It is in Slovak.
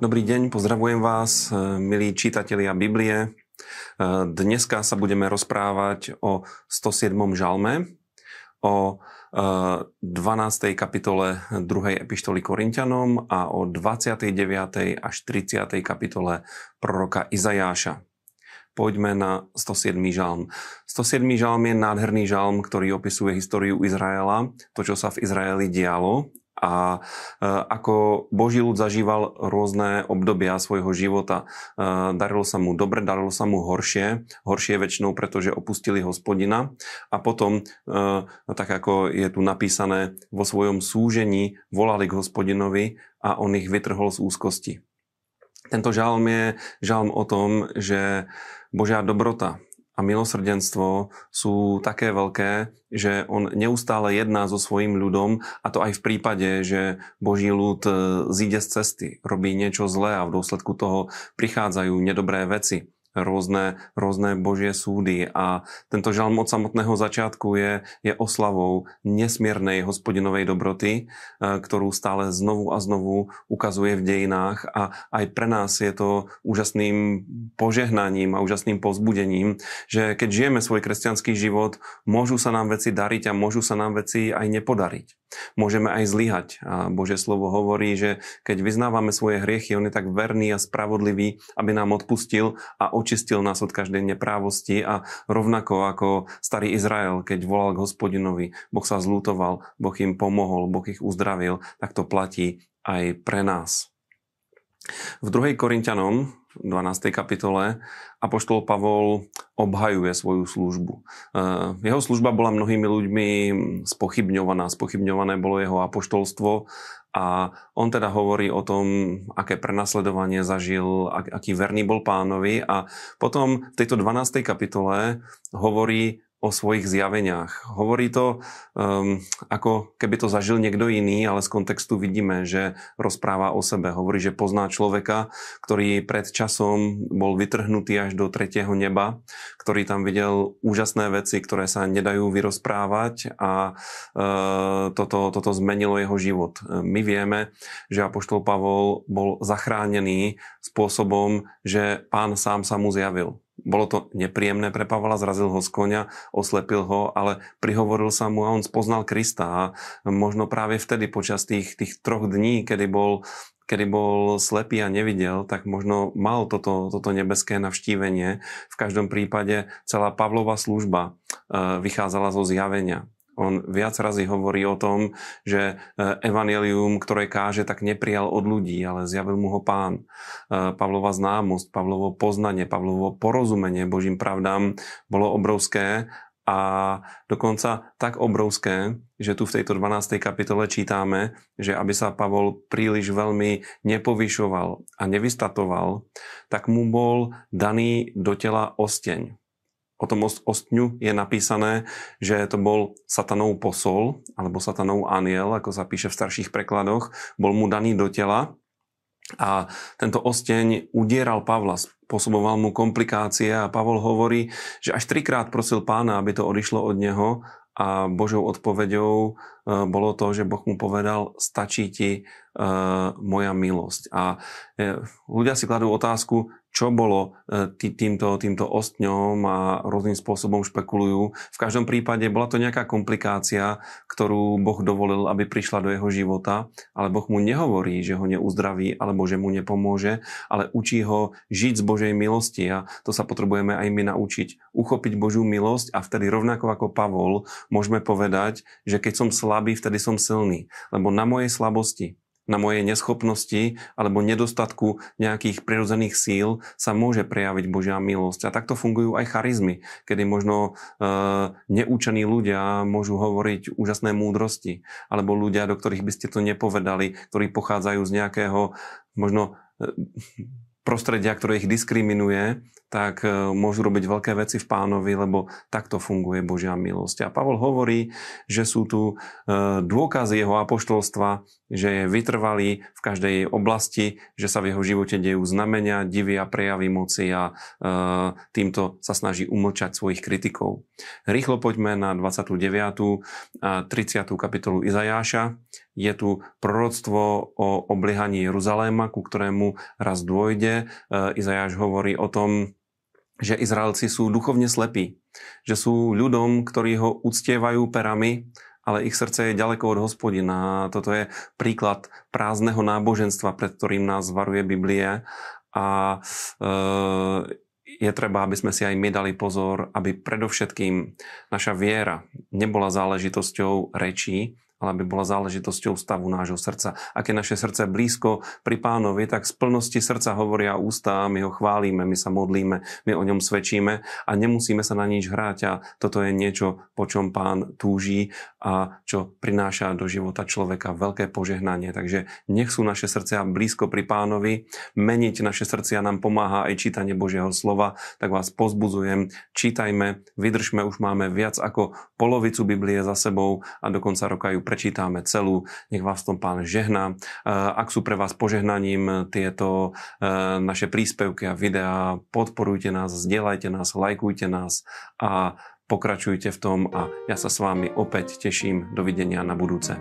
Dobrý deň, pozdravujem vás, e, milí čitatelia Biblie. E, dneska sa budeme rozprávať o 107. žalme, o 12. E, kapitole 2. epištoly Korintianom a o 29. až 30. kapitole proroka Izajáša. Poďme na 107. žalm. 107. žalm je nádherný žalm, ktorý opisuje históriu Izraela, to, čo sa v Izraeli dialo a e, ako Boží ľud zažíval rôzne obdobia svojho života. E, darilo sa mu dobre, darilo sa mu horšie. Horšie väčšinou, pretože opustili hospodina. A potom, e, tak ako je tu napísané, vo svojom súžení volali k hospodinovi a on ich vytrhol z úzkosti. Tento žalm je žalm o tom, že Božia dobrota, a milosrdenstvo sú také veľké, že on neustále jedná so svojím ľudom a to aj v prípade, že Boží ľud e, zíde z cesty, robí niečo zlé a v dôsledku toho prichádzajú nedobré veci rôzne, rôzne Božie súdy a tento žalm od samotného začiatku je, je oslavou nesmiernej hospodinovej dobroty, e, ktorú stále znovu a znovu ukazuje v dejinách a aj pre nás je to úžasným požehnaním a úžasným pozbudením, že keď žijeme svoj kresťanský život, môžu sa nám veci dariť a môžu sa nám veci aj nepodariť. Môžeme aj zlyhať. A Bože slovo hovorí, že keď vyznávame svoje hriechy, On je tak verný a spravodlivý, aby nám odpustil a očistil nás od každej neprávosti a rovnako ako starý Izrael, keď volal k hospodinovi, Boh sa zlútoval, Boh im pomohol, Boh ich uzdravil, tak to platí aj pre nás. V 2. Korintianom 12. kapitole Apoštol Pavol obhajuje svoju službu. Eh, jeho služba bola mnohými ľuďmi spochybňovaná, spochybňované bolo jeho apoštolstvo a on teda hovorí o tom, aké prenasledovanie zažil, aký verný bol pánovi a potom v tejto 12. kapitole hovorí o svojich zjaveniach. Hovorí to, um, ako keby to zažil niekto iný, ale z kontextu vidíme, že rozpráva o sebe. Hovorí, že pozná človeka, ktorý pred časom bol vytrhnutý až do tretieho neba, ktorý tam videl úžasné veci, ktoré sa nedajú vyrozprávať a uh, toto, toto zmenilo jeho život. My vieme, že Apoštol Pavol bol zachránený spôsobom, že pán sám sa mu zjavil bolo to nepríjemné pre Pavla, zrazil ho z konia, oslepil ho, ale prihovoril sa mu a on spoznal Krista a možno práve vtedy počas tých, tých troch dní, kedy bol kedy bol slepý a nevidel, tak možno mal toto, toto nebeské navštívenie. V každom prípade celá Pavlova služba e, vychádzala zo zjavenia. On viac razy hovorí o tom, že e, evanelium, ktoré káže, tak neprijal od ľudí, ale zjavil mu ho pán. E, Pavlova známosť, Pavlovo poznanie, Pavlovo porozumenie Božím pravdám bolo obrovské a dokonca tak obrovské, že tu v tejto 12. kapitole čítame, že aby sa Pavol príliš veľmi nepovyšoval a nevystatoval, tak mu bol daný do tela osteň o tom ostňu je napísané, že to bol satanov posol, alebo satanov aniel, ako sa píše v starších prekladoch, bol mu daný do tela a tento osteň udieral Pavla, spôsoboval mu komplikácie a Pavol hovorí, že až trikrát prosil pána, aby to odišlo od neho a Božou odpoveďou e, bolo to, že Boh mu povedal, stačí ti uh, moja milosť. A uh, ľudia si kladú otázku, čo bolo uh, tý, týmto, týmto ostňom a rôznym spôsobom špekulujú. V každom prípade bola to nejaká komplikácia, ktorú Boh dovolil, aby prišla do jeho života, ale Boh mu nehovorí, že ho neuzdraví alebo že mu nepomôže, ale učí ho žiť z Božej milosti a to sa potrebujeme aj my naučiť. Uchopiť Božiu milosť a vtedy rovnako ako Pavol môžeme povedať, že keď som slabý, vtedy som silný. Lebo na mojej slabosti, na mojej neschopnosti alebo nedostatku nejakých prirodzených síl sa môže prejaviť Božia milosť. A takto fungujú aj charizmy, kedy možno e, neúčení ľudia môžu hovoriť úžasné múdrosti, alebo ľudia, do ktorých by ste to nepovedali, ktorí pochádzajú z nejakého možno e, prostredia, ktoré ich diskriminuje, tak e, môžu robiť veľké veci v pánovi, lebo takto funguje Božia milosť. A Pavol hovorí, že sú tu e, dôkazy jeho apoštolstva, že je vytrvalý v každej jej oblasti, že sa v jeho živote dejú znamenia, divy a prejavy moci a e, týmto sa snaží umlčať svojich kritikov. Rýchlo poďme na 29. a 30. kapitolu Izajáša. je tu proroctvo o obliehaní Jeruzaléma, ku ktorému raz dôjde. Izajáš hovorí o tom, že Izraelci sú duchovne slepí, že sú ľudom, ktorí ho uctievajú perami, ale ich srdce je ďaleko od hospodina. Toto je príklad prázdneho náboženstva, pred ktorým nás varuje Biblia. A e, je treba, aby sme si aj my dali pozor, aby predovšetkým naša viera nebola záležitosťou rečí, ale aby bola záležitosťou stavu nášho srdca. Ak je naše srdce blízko pri pánovi, tak z plnosti srdca hovoria ústa, my ho chválime, my sa modlíme, my o ňom svedčíme a nemusíme sa na nič hrať a toto je niečo, po čom pán túží a čo prináša do života človeka veľké požehnanie. Takže nech sú naše srdcia blízko pri pánovi, meniť naše srdcia nám pomáha aj čítanie Božieho slova, tak vás pozbudzujem, čítajme, vydržme, už máme viac ako polovicu Biblie za sebou a do konca roka ju prečítame celú. Nech vás v tom pán žehná. Ak sú pre vás požehnaním tieto e, naše príspevky a videá, podporujte nás, zdieľajte nás, lajkujte nás a pokračujte v tom a ja sa s vami opäť teším. Dovidenia na budúce.